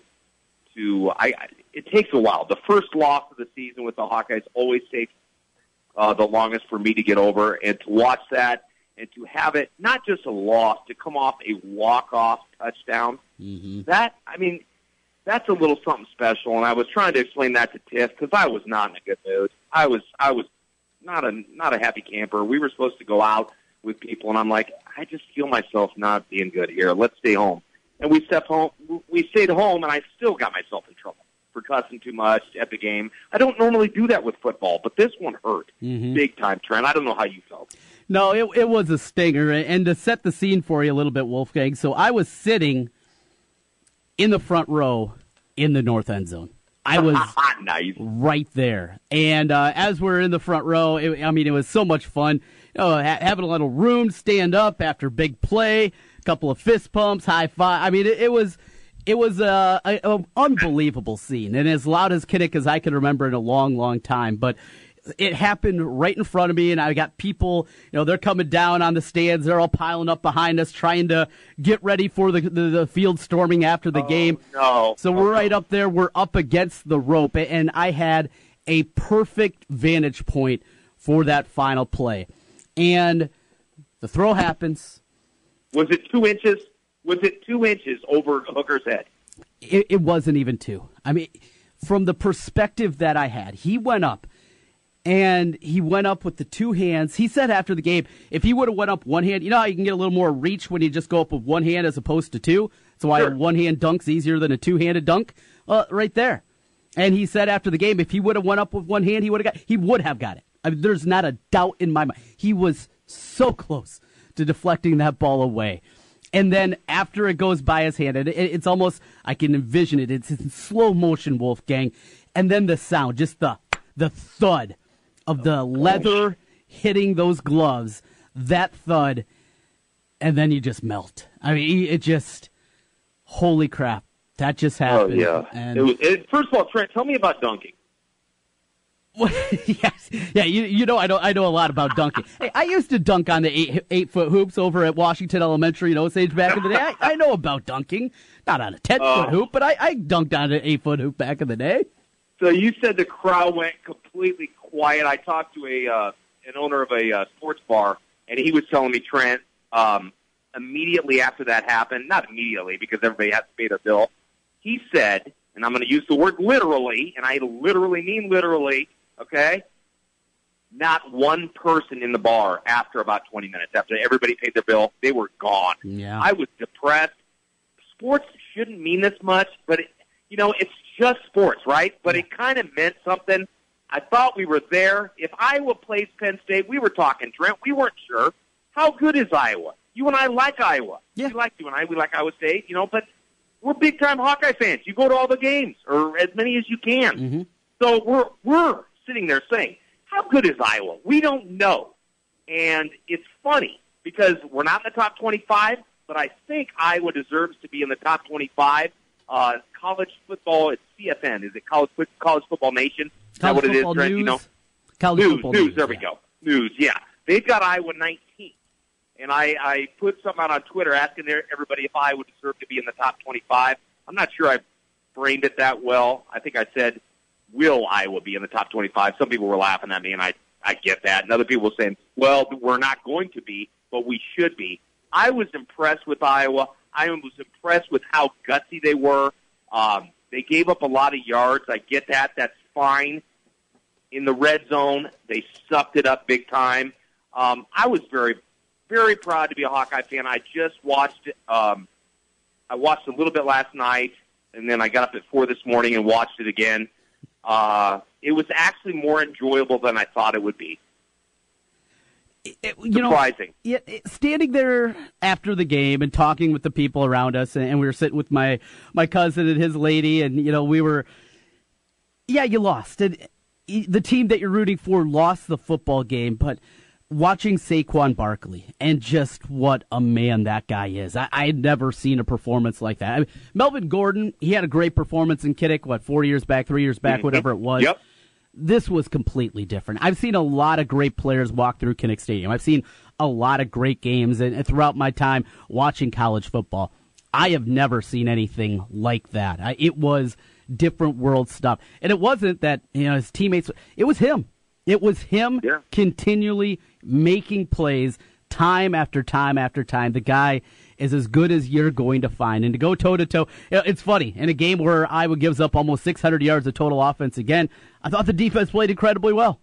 to. I it takes a while. The first loss of the season with the Hawkeyes always takes uh, the longest for me to get over, and to watch that and to have it not just a loss, to come off a walk-off touchdown. Mm-hmm. That I mean, that's a little something special. And I was trying to explain that to Tiff because I was not in a good mood. I was I was not a not a happy camper. We were supposed to go out with people, and I'm like, I just feel myself not being good here. Let's stay home. And we stepped home. We stayed home, and I still got myself in trouble for cussing too much at the game. I don't normally do that with football, but this one hurt Mhm. big time, Trent. I don't know how you felt. No, it, it was a stinger. And to set the scene for you a little bit, Wolfgang, so I was sitting in the front row in the north end zone. I was nice. right there. And uh, as we're in the front row, it, I mean, it was so much fun. You know, ha- having a little room, stand up after big play, couple of fist pumps, high five. I mean, it, it was. It was a, a, a unbelievable scene, and as loud as Kinnick as I can remember in a long, long time. But it happened right in front of me, and I got people, you know, they're coming down on the stands. They're all piling up behind us, trying to get ready for the the, the field storming after the oh, game. No. So we're right up there. We're up against the rope, and I had a perfect vantage point for that final play. And the throw happens. Was it two inches? Was it two inches over Hooker's head? It, it wasn't even two. I mean, from the perspective that I had, he went up and he went up with the two hands. He said after the game, if he would have went up one hand, you know how you can get a little more reach when you just go up with one hand as opposed to two. That's why a one hand dunk's easier than a two handed dunk. Uh, right there. And he said after the game, if he would have went up with one hand, he would have got. He would have got it. I mean, there's not a doubt in my mind. He was so close to deflecting that ball away. And then after it goes by his hand, and it, it's almost I can envision it. It's in slow motion, Wolfgang, and then the sound, just the the thud of the oh, leather hitting those gloves. That thud, and then you just melt. I mean, it just holy crap, that just happened. Oh happened. yeah. And It was, it, first of all, Trent, tell me about dunking. yes, yeah. You you know I know I know a lot about dunking. Hey, I used to dunk on the eight eight foot hoops over at Washington Elementary in Osage back in the day. I, I know about dunking, not on a ten foot hoop, but I, I dunked on an eight foot hoop back in the day. So you said the crowd went completely quiet. I talked to a uh, an owner of a uh, sports bar, and he was telling me Trent um, immediately after that happened, not immediately because everybody has to pay their bill. He said, and I'm going to use the word literally, and I literally mean literally. Okay, not one person in the bar after about 20 minutes after everybody paid their bill, they were gone. Yeah. I was depressed. Sports shouldn't mean this much, but it, you know, it's just sports, right? But it kind of meant something. I thought we were there. If Iowa plays Penn State, we were talking, Trent. We weren't sure. How good is Iowa? You and I like Iowa. Yeah. We like you and I. We like Iowa State, you know, but we're big time Hawkeye fans. You go to all the games or as many as you can. Mm-hmm. So we're we're sitting there saying, How good is Iowa? We don't know. And it's funny because we're not in the top twenty five, but I think Iowa deserves to be in the top twenty five. Uh, college football, it's CFN. Is it college college football nation? Is that what it is, Trent? news. You know, College news, football news. news. There we go. News. Yeah, they've got Iowa 19, and I, I put something out on Twitter asking their- everybody if Iowa deserved to be in the top 25. I'm not sure I framed it that well. I think I said, "Will Iowa be in the top 25?" Some people were laughing at me, and I I get that. And other people were saying, "Well, we're not going to be, but we should be." I was impressed with Iowa. I was impressed with how gutsy they were. Um, they gave up a lot of yards. I get that. That's fine in the red zone. They sucked it up big time. Um, I was very, very proud to be a Hawkeye fan. I just watched. Um, I watched a little bit last night, and then I got up at four this morning and watched it again. Uh, it was actually more enjoyable than I thought it would be. you know, Surprising. Yeah, it- standing there after the game and talking with the people around us, and, and we were sitting with my my cousin and his lady, and you know, we were, yeah, you lost, and the team that you're rooting for lost the football game, but watching Saquon Barkley and just what a man that guy is, I, I had never seen a performance like that. I mean, Melvin Gordon, he had a great performance in Kinnick, what four years back, three years back, Mhm. whatever it was Yep. this was completely different. I've seen a lot of great players walk through Kinnick Stadium. I've seen a lot of great games, and, and throughout my time watching college football, I have never seen anything like that. I, it was different world stuff, and it wasn't that you know his teammates. It was him. It was him continually making plays time after time after time. The guy is as good as you're going to find. And to go toe to toe, it's funny. In a game where Iowa gives up almost 600 yards of total offense again, I thought the defense played incredibly well.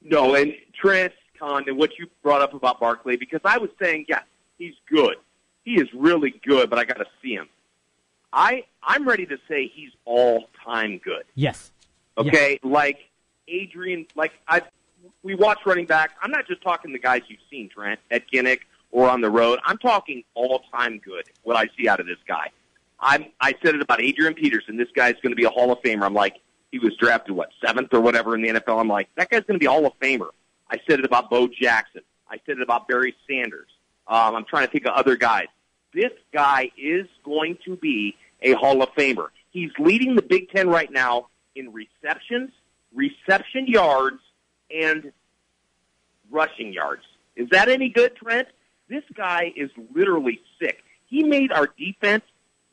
No, and Trent Condon, what you brought up about Barkley, because I was saying, yeah, he's good. He is really good, but I got to see him. I I'm ready to say he's all time good. Yes. Okay, like Adrian, like I, we watch running back. I'm not just talking the guys you've seen, Trent, at Kinnick or on the road. I'm talking all time good. What I see out of this guy. I'm. I said it about Adrian Peterson. This guy's going to be a Hall of Famer. I'm like, he was drafted what seventh or whatever in the NFL. I'm like, that guy's going to be a Hall of Famer. I said it about Bo Jackson. I said it about Barry Sanders. Um, I'm trying to think of other guys. This guy is going to be a Hall of Famer. He's leading the Big Ten right now in receptions, reception yards, and rushing yards. Is that any good, Trent? This guy is literally sick. He made our defense.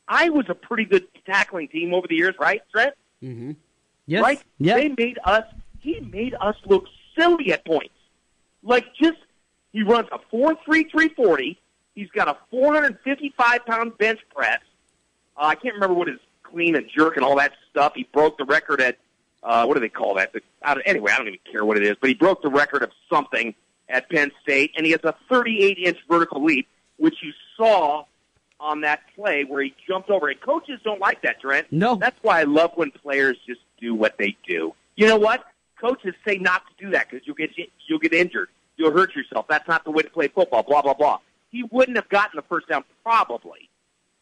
I was a pretty good tackling team over the years, right, Trent? Mm-hmm. Yes. Right? Yeah. They made us. He made us look silly at points. Like just he runs a four three three forty. He's got a four hundred fifty five pound bench press. Uh, I can't remember what his clean and jerk and all that stuff. He broke the record at uh, what do they call that? The, I anyway, I don't even care what it is, but he broke the record of something at Penn State, and he has a 38 inch vertical leap, which you saw on that play where he jumped over. And coaches don't like that, Trent. No, that's why I love when players just do what they do. You know what? Coaches say not to do that because you'll get you'll get injured, you'll hurt yourself. That's not the way to play football. Blah blah blah. He wouldn't have gotten the first down probably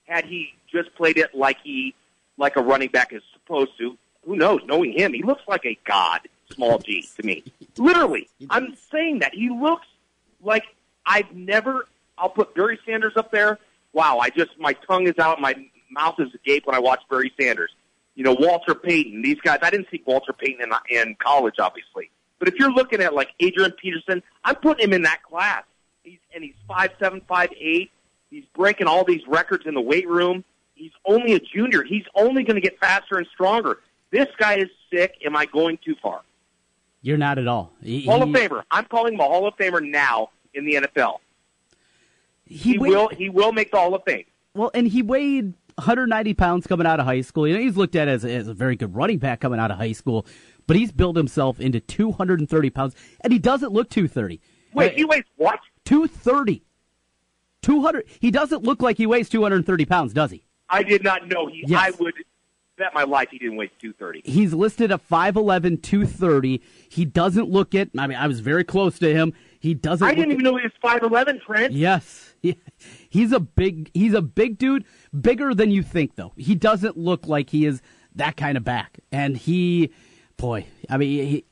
had he just played it like he like a running back is supposed to. Who knows? Knowing him, he looks like a god, small g to me. Literally, I'm saying that he looks like I've never. I'll put Barry Sanders up there. Wow, I just my tongue is out, my mouth is agape when I watch Barry Sanders. you know, Walter Payton, these guys. I didn't see Walter Payton in, in college, obviously. But if you're looking at like Adrian Peterson, I'm putting him in that class. He's and he's five seven, five eight. He's breaking all these records in the weight room. He's only a junior. He's only going to get faster and stronger. This guy is sick. Am I going too far? You're not at all. He, Hall of he- Famer. I'm calling him a Hall of Famer now in the NFL. He, He weighed- will. He will make the Hall of Fame. Well, and he weighed 190 pounds coming out of high school. You know, he's looked at as, as a very good running back coming out of high school, but he's built himself into 230 pounds, and he doesn't look 230. Wait, Uh, he weighs what? 230. 200. He doesn't look like he weighs 230 pounds, does he? I did not know he. Yes. I would bet my life he didn't weigh 230. He's listed at 5'11", 230. He doesn't look it. I mean, I was very close to him. He doesn't I didn't it- even know he was 5'11", Trent. Yes. He- He's a big he's a big dude, bigger than you think though. He doesn't look like he is that kind of back. And he boy, I mean he,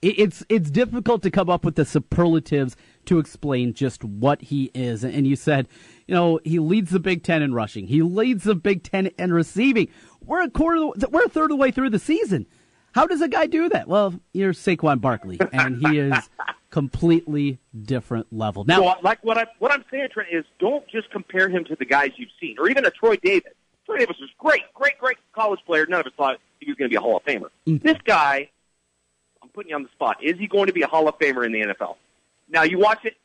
it's it's difficult to come up with the superlatives to explain just what he is. And you said, you know, he leads the Big 10 in rushing. He leads the Big 10 in receiving. We're a quarter of the, we're a third of the way through the season. How does a guy do that? Well, you're Saquon Barkley and he is completely different level. Now, so, like what I what I'm saying, Trent, is don't just compare him to the guys you've seen, or even a Troy Davis. Troy Davis was great, great, great college player. None of us thought he was going to be a Hall of Famer. Mm. This guy, I'm putting you on the spot. Is he going to be a Hall of Famer in the NFL? Now you watch it.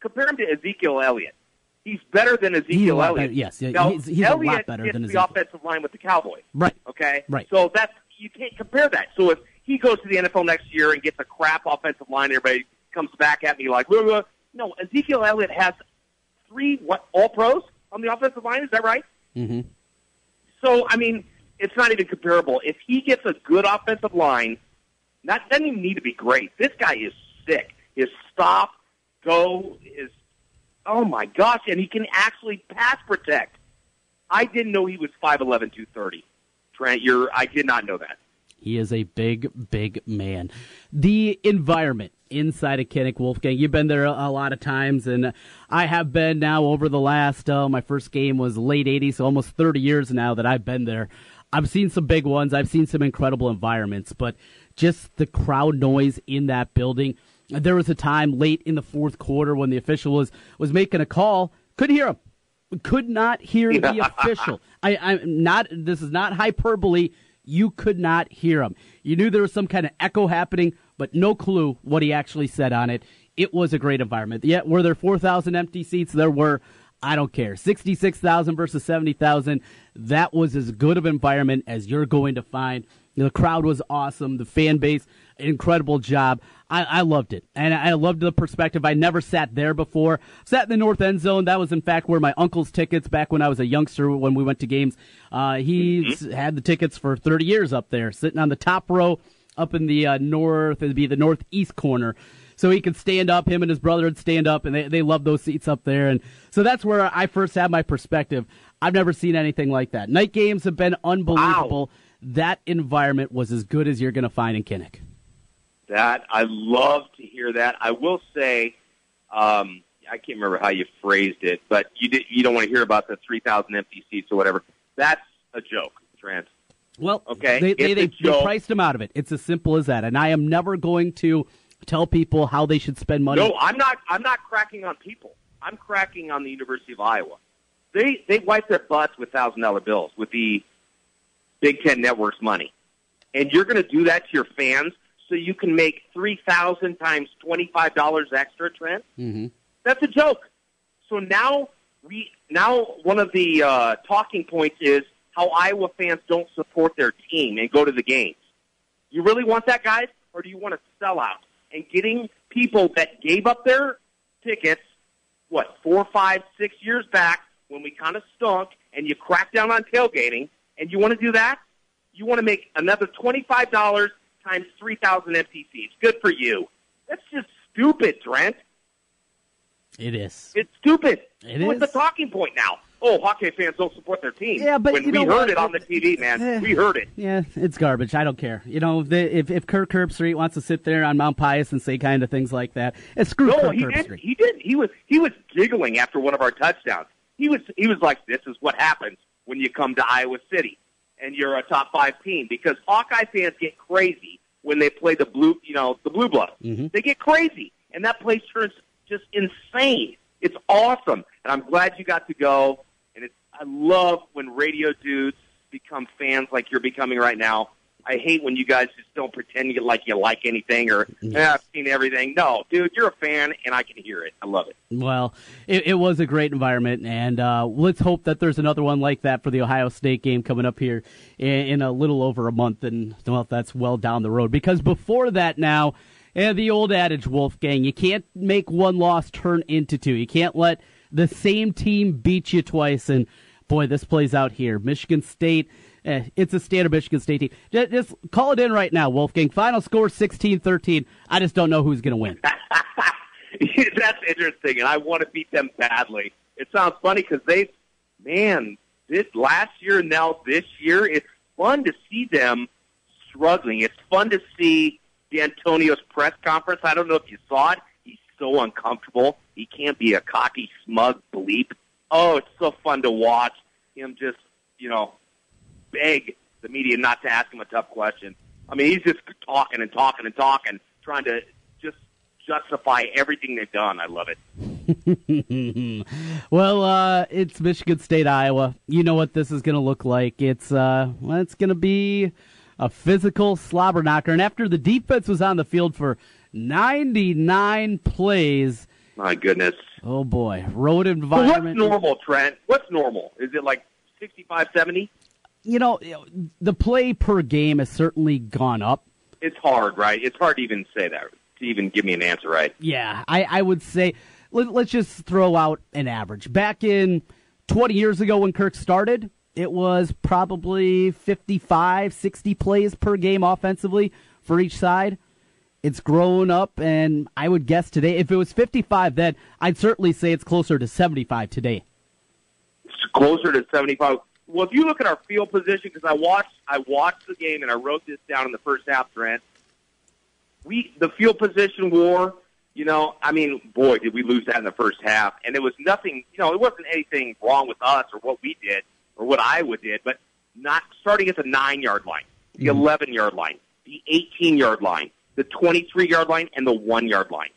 Compare him to Ezekiel Elliott. He's better than He's Ezekiel lot Elliott. yes, yeah, now, he's- he's a lot better gets than the Ezekiel. offensive line with the Cowboys. Right. Okay. Right. So that's you can't compare that. So if he goes to the NFL next year and gets a crap offensive line, everybody comes back at me like, "Blah, blah." no, Ezekiel Elliott has three what all pros on the offensive line. Is that right? Mm-hmm. So I mean, it's not even comparable. If he gets a good offensive line, that doesn't even need to be great. This guy is sick. His stop, go is oh my gosh, and he can actually pass protect. I didn't know he was 5'11", 230. Trent, you're I did not know that. He is a big, big man. The environment inside of Kinnick Wolfgang, you've been there a, lot of times, and I have been now over the last, uh, my first game was late 80s, so almost 30 years now that I've been there. I've seen some big ones, I've seen some incredible environments, but just the crowd noise in that building. There was a time late in the fourth quarter when the official was, was making a call, couldn't hear him could not hear the official. I, I'm not. This is not hyperbole. You could not hear him. You knew there was some kind of echo happening, but no clue what he actually said on it. It was a great environment. Yet, were there 4,000 empty seats? There were. I don't care. 66,000 versus 70,000. That was as good of environment as you're going to find. The crowd was awesome. The fan base, incredible job. I, I loved it, and I loved the perspective. I never sat there before. Sat in the north end zone. That was, in fact, where my uncle's tickets back when I was a youngster when we went to games. Uh, he's had the tickets for 30 years up there, sitting on the top row up in the uh, north. It'd be the northeast corner. So he could stand up. Him and his brother would stand up, and they they love those seats up there. And so that's where I first had my perspective. I've never seen anything like that. Night games have been unbelievable. That environment was as good as you're going to find in Kinnick. That I love to hear that. I will say, um, I can't remember how you phrased it, but you did, you don't want to hear about the three thousand empty seats or whatever. That's a joke, Trent. Well, Okay, they they, they, they priced him out of it. It's as simple as that. And I am never going to tell people how they should spend money. No, I'm not. I'm not cracking on people. I'm cracking on the University of Iowa. They they wipe their butts with thousand dollar bills with the Big Ten Network's money, and you're going to do that to your fans so you can make three thousand times twenty five dollars extra, Trent. Mm-hmm. That's a joke. So now we now one of the uh, talking points is how Iowa fans don't support their team and go to the games. You really want that, guys, or do you want to sell out and getting people that gave up their tickets? What four, five, six years back when we kind of stunk, and you cracked down on tailgating, and you want to do that? You want to make another twenty five dollars times three thousand empty seats? Good for you. That's just stupid, Trent. It is. It's stupid. It. It's a talking point now. Oh, Hawkeye fans don't support their team. Yeah, but when we heard what? it on the TV, man, Eh. we heard it. Yeah, it's garbage. I don't care. You know, if, they, if if Kirk Herbstreit wants to sit there on Mount Pius and say kind of things like that, eh, screw No, Kirk he did. Herbstreit. He did. He was he was giggling after one of our touchdowns. He was he was like, "This is what happens when you come to Iowa City." And you're a top five team because Hawkeye fans get crazy when they play the blue, you know, the blue blood. Mm-hmm. They get crazy, and that place turns just insane. It's awesome, and I'm glad you got to go. And it's I love when radio dudes become fans like you're becoming right now. I hate when you guys just don't pretend you like you like anything or eh, I've seen everything. No, dude, you're a fan, and I can hear it. I love it. Well, it, it was a great environment, and uh, let's hope that there's another one like that for the Ohio State game coming up here in, in a little over a month, and well, that's well down the road. Because before that, now, and the old adage, Wolfgang, you can't make one loss turn into two. You can't let the same team beat you twice, and boy, this plays out here. Michigan State. Eh, it's a standard Michigan State team. Just, just call it in right now, Wolfgang. Final score 16 13. I just don't know who's going to win. That's interesting, and I want to beat them badly. It sounds funny because they, man, this last year and now this year, it's fun to see them struggling. It's fun to see Dantonio's press conference. I don't know if you saw it. He's so uncomfortable. He can't be a cocky, smug bleep. Oh, it's so fun to watch him just, you know, beg the media not to ask him a tough question. I mean, he's just talking and talking and talking, trying to just justify everything they've done. I love it. well, uh, it's Michigan State, Iowa. You know what this is going to look like. It's uh, well, it's going to be a physical slobber knocker. And after the defense was on the field for 99 plays, My goodness. oh boy, road But environment. what's normal, Trent? What's normal? Is it like 65, 70? You know, the play per game has certainly gone up. It's hard, right? It's hard to even say that, to even give me an answer, right? Yeah, I, I would say let, let's just throw out an average. Back in 20 years ago when Kirk started, it was probably 55, 60 plays per game offensively for each side. It's grown up, and I would guess today, if it was 55 then, I'd certainly say it's closer to 75 today. It's closer to 75. Well, if you look at our field position, because I watched, I watched the game and I wrote this down in the first half, Trent. We the field position war. You know, I mean, boy, did we lose that in the first half, and it was nothing. You know, it wasn't anything wrong with us or what we did or what Iowa did, but not starting at the nine yard line, the mm-hmm. eleven yard line, the eighteen yard line, the twenty three yard line, and the one yard line.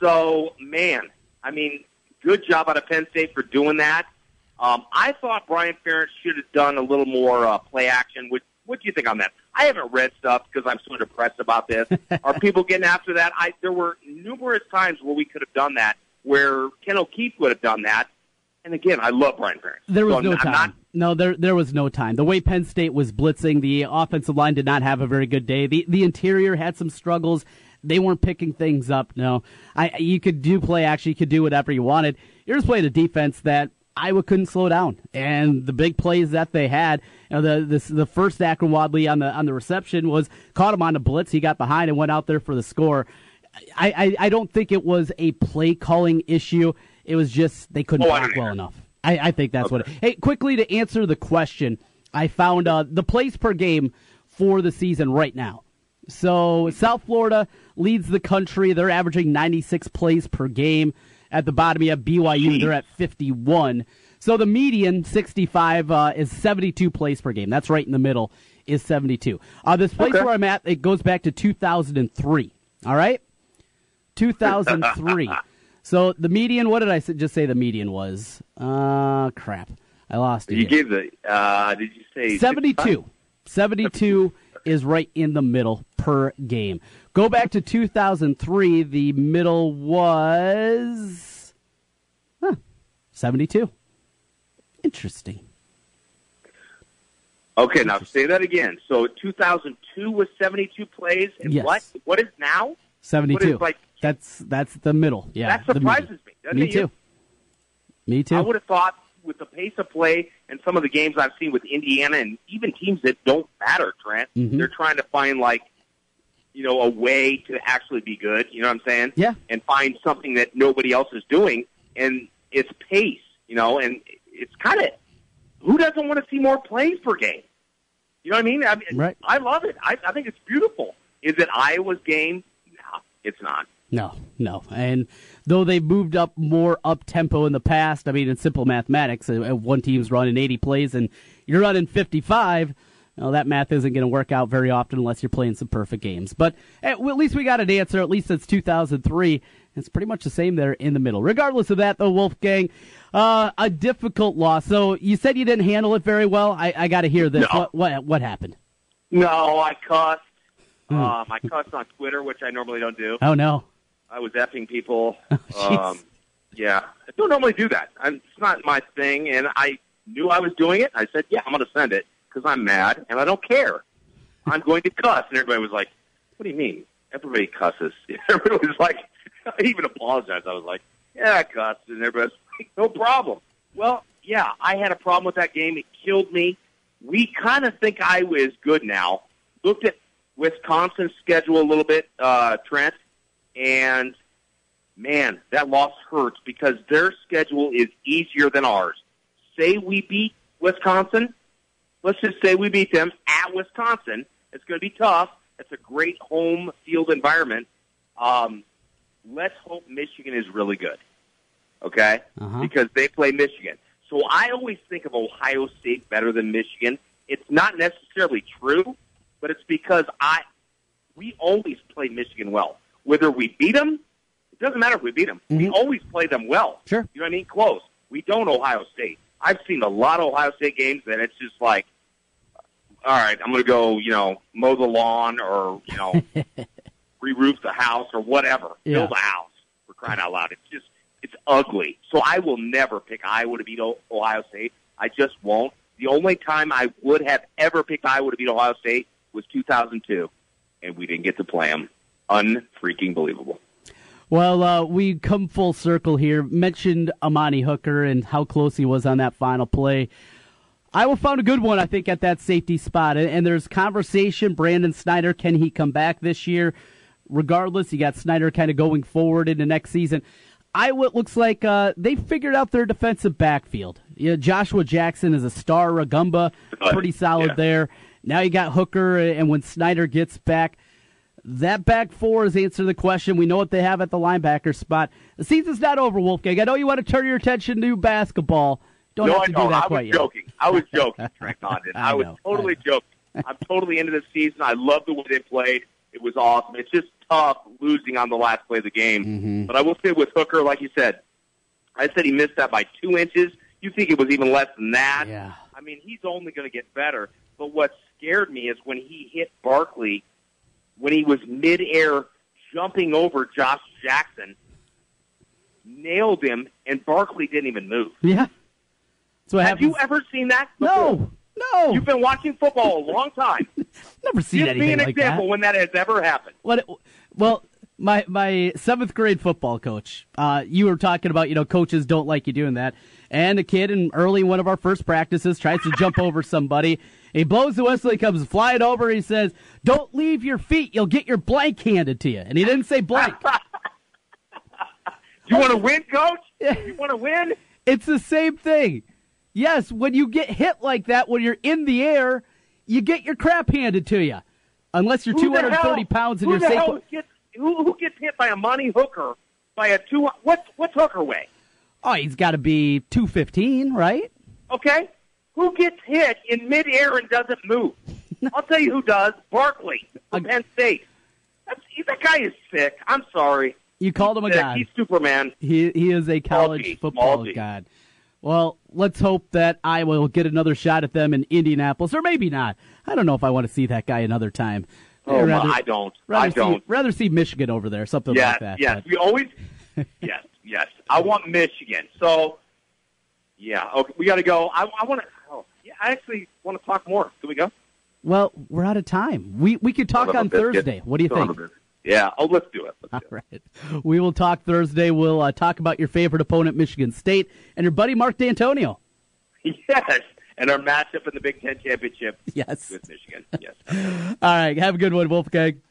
So, man, I mean, good job out of Penn State for doing that. Um, I thought Brian Ferentz should have done a little more uh, play action. What, what do you think on that? I haven't read stuff because I'm so depressed about this. Are people getting after that? I, there were numerous times where we could have done that, where Ken O'Keefe would have done that. And again, I love Brian Ferentz. There was So no I'm time. not- no, there there was no time. The way Penn State was blitzing, the offensive line did not have a very good day. The the interior had some struggles. They weren't picking things up. No, I you could do play action, you could do whatever you wanted. You're just playing a defense that Iowa couldn't slow down, and the big plays that they had. You know, the the, the first Akron Wadley on the on the reception was caught him on the blitz. He got behind and went out there for the score. I, I, I don't think it was a play calling issue. It was just they couldn't Oh, block well enough. I, I think that's what. It, hey, quickly to answer the question, I found uh, the plays per game for the season right now. So South Florida leads the country. They're averaging 96 plays per game. At the bottom, you have BYU. They're at 51. So the median, 65, uh, is 72 plays per game. That's right in the middle, is 72. Uh, this place where I'm at, it goes back to 2003. All right? 2003. so the median, what did I just say the median was? Uh, crap. I lost it. You gave the. Uh, did you say 72. 72 is right in the middle per game. Go back to 2003. The middle was huh, 72. Interesting. Okay, now say that again. So 2002 was 72 plays, and Yes. what? What is now? 72. What is like? that's that's the middle. Yeah. that surprises me. Me it? too. Me too. I would have thought with the pace of play and some of the games I've seen with Indiana and even teams that don't matter, Trent, Mhm. they're trying to find like, you know, a way to actually be good. You know what I'm saying? Yeah. And find something that nobody else is doing, and it's pace. You know, and it's kind of who doesn't want to see more plays per game? You know what I mean? I, mean, Right. I love it. I, I think it's beautiful. Is it Iowa's game? No, it's not. No, no. And though they've moved up more up tempo in the past, I mean, in simple mathematics, uh, one team's running 80 plays and you're running 55. Well, that math isn't going to work out very often unless you're playing some perfect games. But at, at least we got an answer. At least since 2003. It's pretty much the same there in the middle. Regardless of that, though, Wolfgang, uh, a difficult loss. So you said you didn't handle it very well. I, I got to hear this. No. What, what what happened? No, I cussed. Hmm. Um, I cussed on Twitter, which I normally don't do. Oh no. I was effing people. jeez. um, yeah, I don't normally do that. i it's not my thing, and I knew I was doing it. I said, "Yeah, I'm going to send it because I'm mad and I don't care. I'm going to cuss." And everybody was like, "What do you mean?" Everybody cusses. Everybody was like, I even apologized. I was like, "Yeah, I cussed," and everybody was like, "No problem." Well, yeah, I had a problem with that game. It killed me. We kind of think I was good now. Looked at Wisconsin's schedule a little bit, uh, Trent, and man, that loss hurts because their schedule is easier than ours. Say we beat Wisconsin, let's just say we beat them at Wisconsin. It's going to be tough. It's a great home field environment. Um, let's hope Michigan is really good, okay? Uh-huh. Because they play Michigan. So I always think of Ohio State better than Michigan. It's not necessarily true, but it's because I we always play Michigan well. Whether we beat them, it doesn't matter if we beat them. We always play them well. Sure. You know what I mean? Close. We don't Ohio State. I've seen a lot of Ohio State games, and it's just like, all right, I'm going to go, you know, mow the lawn or you know, re-roof the house or whatever, Yeah. build a house for crying out loud. It's just it's ugly. So I will never pick Iowa to beat Ohio State. I just won't. The only time I would have ever picked Iowa to beat Ohio State was 2002, and we didn't get to play them. Unfreaking believable. Well, uh, we come full circle here. Mentioned Amani Hooker and how close he was on that final play. Iowa found a good one, I think, at that safety spot. And, and there's conversation. Brandon Snyder, can he come back this year? Regardless, you got Snyder kind of going forward into next season. Iowa it looks like uh, they figured out their defensive backfield. You know, Joshua Jackson is a star. Rugamba, pretty solid yeah. there. Now you got Hooker, and when Snyder gets back, that back four has answered the question. We know what they have at the linebacker spot. The season's not over, Wolfgang. I know you want to turn your attention to basketball. Don't no, have I to don't. that I was quite yet. joking. I was joking, Trent Condon. I I, was know, totally joking. I'm totally into the season. I love the way they played. It was awesome. It's just tough losing on the last play of the game. Mm-hmm. But I will say with Hooker, like you said, I said he missed that by two inches. You think it was even less than that? Yeah. I mean, he's only going to get better. But what scared me is when he hit Barkley, when he was midair jumping over Josh Jackson, nailed him, and Barkley didn't even move. Yeah. Have happens. you ever seen that? No, no. You've been watching football a long time. Never seen Give anything me an like example that. when that has ever happened. What? Well, my my seventh grade football coach. Uh, you were talking about you know coaches don't like you doing that, and a kid in early one of our first practices tries to jump over somebody. He blows the whistle. He comes flying over. He says, "Don't leave your feet. You'll get your blank handed to you." And he didn't say blank. You want to win, coach? You want to win? It's the same thing. Yes, when you get hit like that, when you're in the air, you get your crap handed to you. Unless you're Who 230 hell- pounds and who you're safe. hell gets, who, who gets hit by Amani Hooker by a two? What's what's hooker weigh? Oh, he's got to be 215, right? Okay, who gets hit in midair and doesn't move? I'll tell you who does. Barkley from Penn State. That's, that guy is sick. I'm sorry. You called him a Sick. god. He's Superman. He he is a college football god. Well, let's hope that Iowa will get another shot at them in Indianapolis, or maybe not. I don't know if I want to see that guy another time. Oh, my, I don't. Rather I don't. See, rather see Michigan over there, something yes, like that. yes. but- We always, yes, yes. I want Michigan. So, yeah. Okay, we got to go. I, I want to. Oh, yeah. I actually want to talk more. Can we go? Well, we're out of time. We we could talk Son of a on biscuit. Thursday. What do you of think? Yeah. Oh, let's do it. All right. We will talk Thursday. We'll uh, talk about your favorite opponent, Michigan State, and your buddy Mark Dantonio. Yes. And our matchup in the Big Ten championship. Yes. With Michigan. Yes. All right. Have a good one, Wolfgang.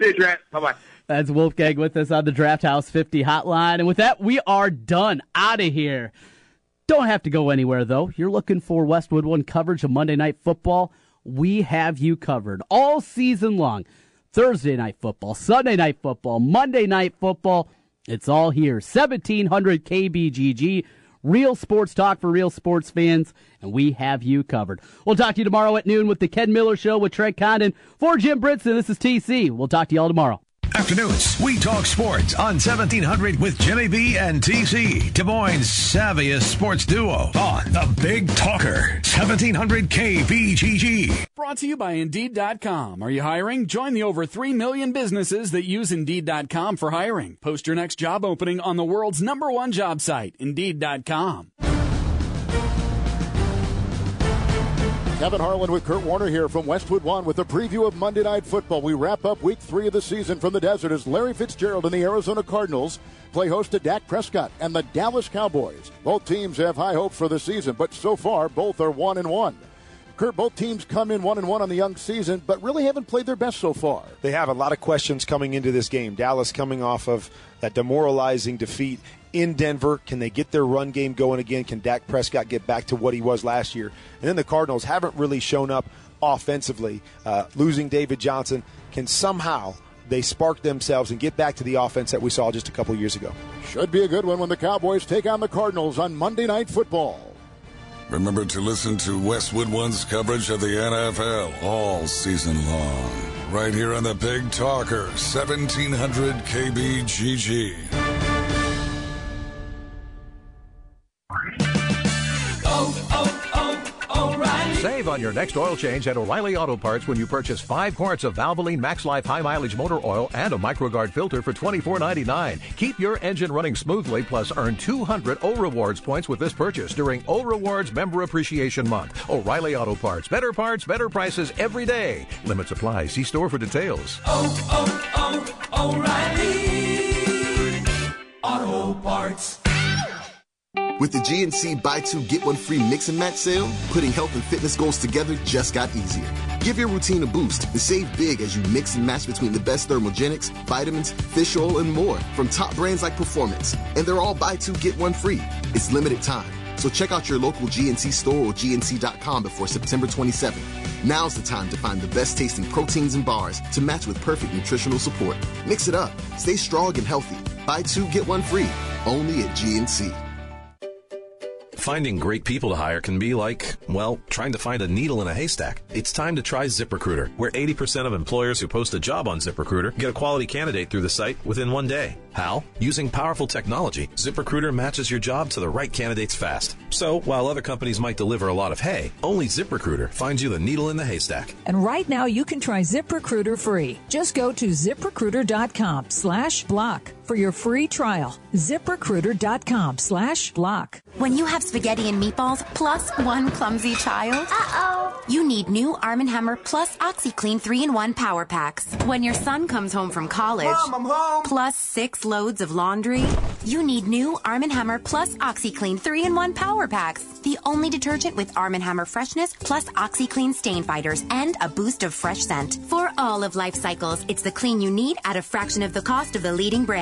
See you, Trent. Bye bye. That's Wolfgang with us on the Draft House 50 hotline. And with that, we are done. Out of here. Don't have to go anywhere, though. You're looking for Westwood One coverage of Monday Night Football. We have you covered all season long. Thursday Night Football, Sunday Night Football, Monday Night Football. It's all here. 1700 KBGG, Real sports talk for real sports fans, and we have you covered. We'll talk to you tomorrow at noon with the Ken Miller Show with Trent Condon. For Jim Britson, this is TC. We'll talk to you all tomorrow. Afternoons, we talk sports on 1700 with Jimmy B and TC, Des Moines' savviest sports duo on the Big Talker, 1700 KBGG. Brought to you by Indeed.com. Are you hiring? Join the over 3 million businesses that use Indeed.com for hiring. Post your next job opening on the world's number one job site, Indeed.com. Kevin Harlan with Kurt Warner here from Westwood One with a preview of Monday Night Football. We wrap up week three of the season from the desert as Larry Fitzgerald and the Arizona Cardinals play host to Dak Prescott and the Dallas Cowboys. Both teams have high hopes for the season, but so far both are one and one. Kurt, both teams come in one and one on the young season, but really haven't played their best so far. They have a lot of questions coming into this game. Dallas coming off of that demoralizing defeat in Denver. Can they get their run game going again? Can Dak Prescott get back to what he was last year? And then the Cardinals haven't really shown up offensively. Uh, losing David Johnson can somehow they spark themselves and get back to the offense that we saw just a couple years ago. Should be a good one when the Cowboys take on the Cardinals on Monday Night Football. Remember to listen to Westwood One's coverage of the NFL all season long. Right here on the Big Talker, 1700 KBGG. Oh, oh, oh, O'Reilly. Save on your next oil change at O'Reilly Auto Parts when you purchase five quarts of Valvoline Max Life High Mileage Motor Oil and a MicroGard filter for $24.99. Keep your engine running smoothly, plus earn 200 O Rewards points with this purchase during O Rewards Member Appreciation Month. O'Reilly Auto Parts. Better parts, better prices every day. Limits apply. See store for details. Oh, oh, oh, O'Reilly. Auto Parts. With the GNC Buy Two Get One Free Mix and Match sale, putting health and fitness goals together just got easier. Give your routine a boost and save big as you mix and match between the best thermogenics, vitamins, fish oil, and more from top brands like Performance. And they're all Buy Two Get One Free. It's limited time. So check out your local GNC store or GNC.com before September 27th. Now's the time to find the best tasting proteins and bars to match with perfect nutritional support. Mix it up. Stay strong and healthy. Buy two, get one free. Only at GNC. Finding great people to hire can be like, well, trying to find a needle in a haystack. It's time to try ZipRecruiter, where 80% of employers who post a job on ZipRecruiter get a quality candidate through the site within one day. How? Using powerful technology, ZipRecruiter matches your job to the right candidates fast. So, while other companies might deliver a lot of hay, only ZipRecruiter finds you the needle in the haystack. And right now you can try ZipRecruiter free. Just go to ziprecruiter.com slash block for your free trial. ZipRecruiter.com slash block. When you have spaghetti and meatballs plus one clumsy child, uh-oh, you need new Arm & Hammer plus OxiClean 3-in-1 power packs. When your son comes home from college, Mom, I'm home. plus six loads of laundry, you need new Arm & Hammer plus OxiClean 3-in-1 power packs. The only detergent with Arm & Hammer freshness plus OxiClean stain fighters and a boost of fresh scent. For all of life cycles, it's the clean you need at a fraction of the cost of the leading brand.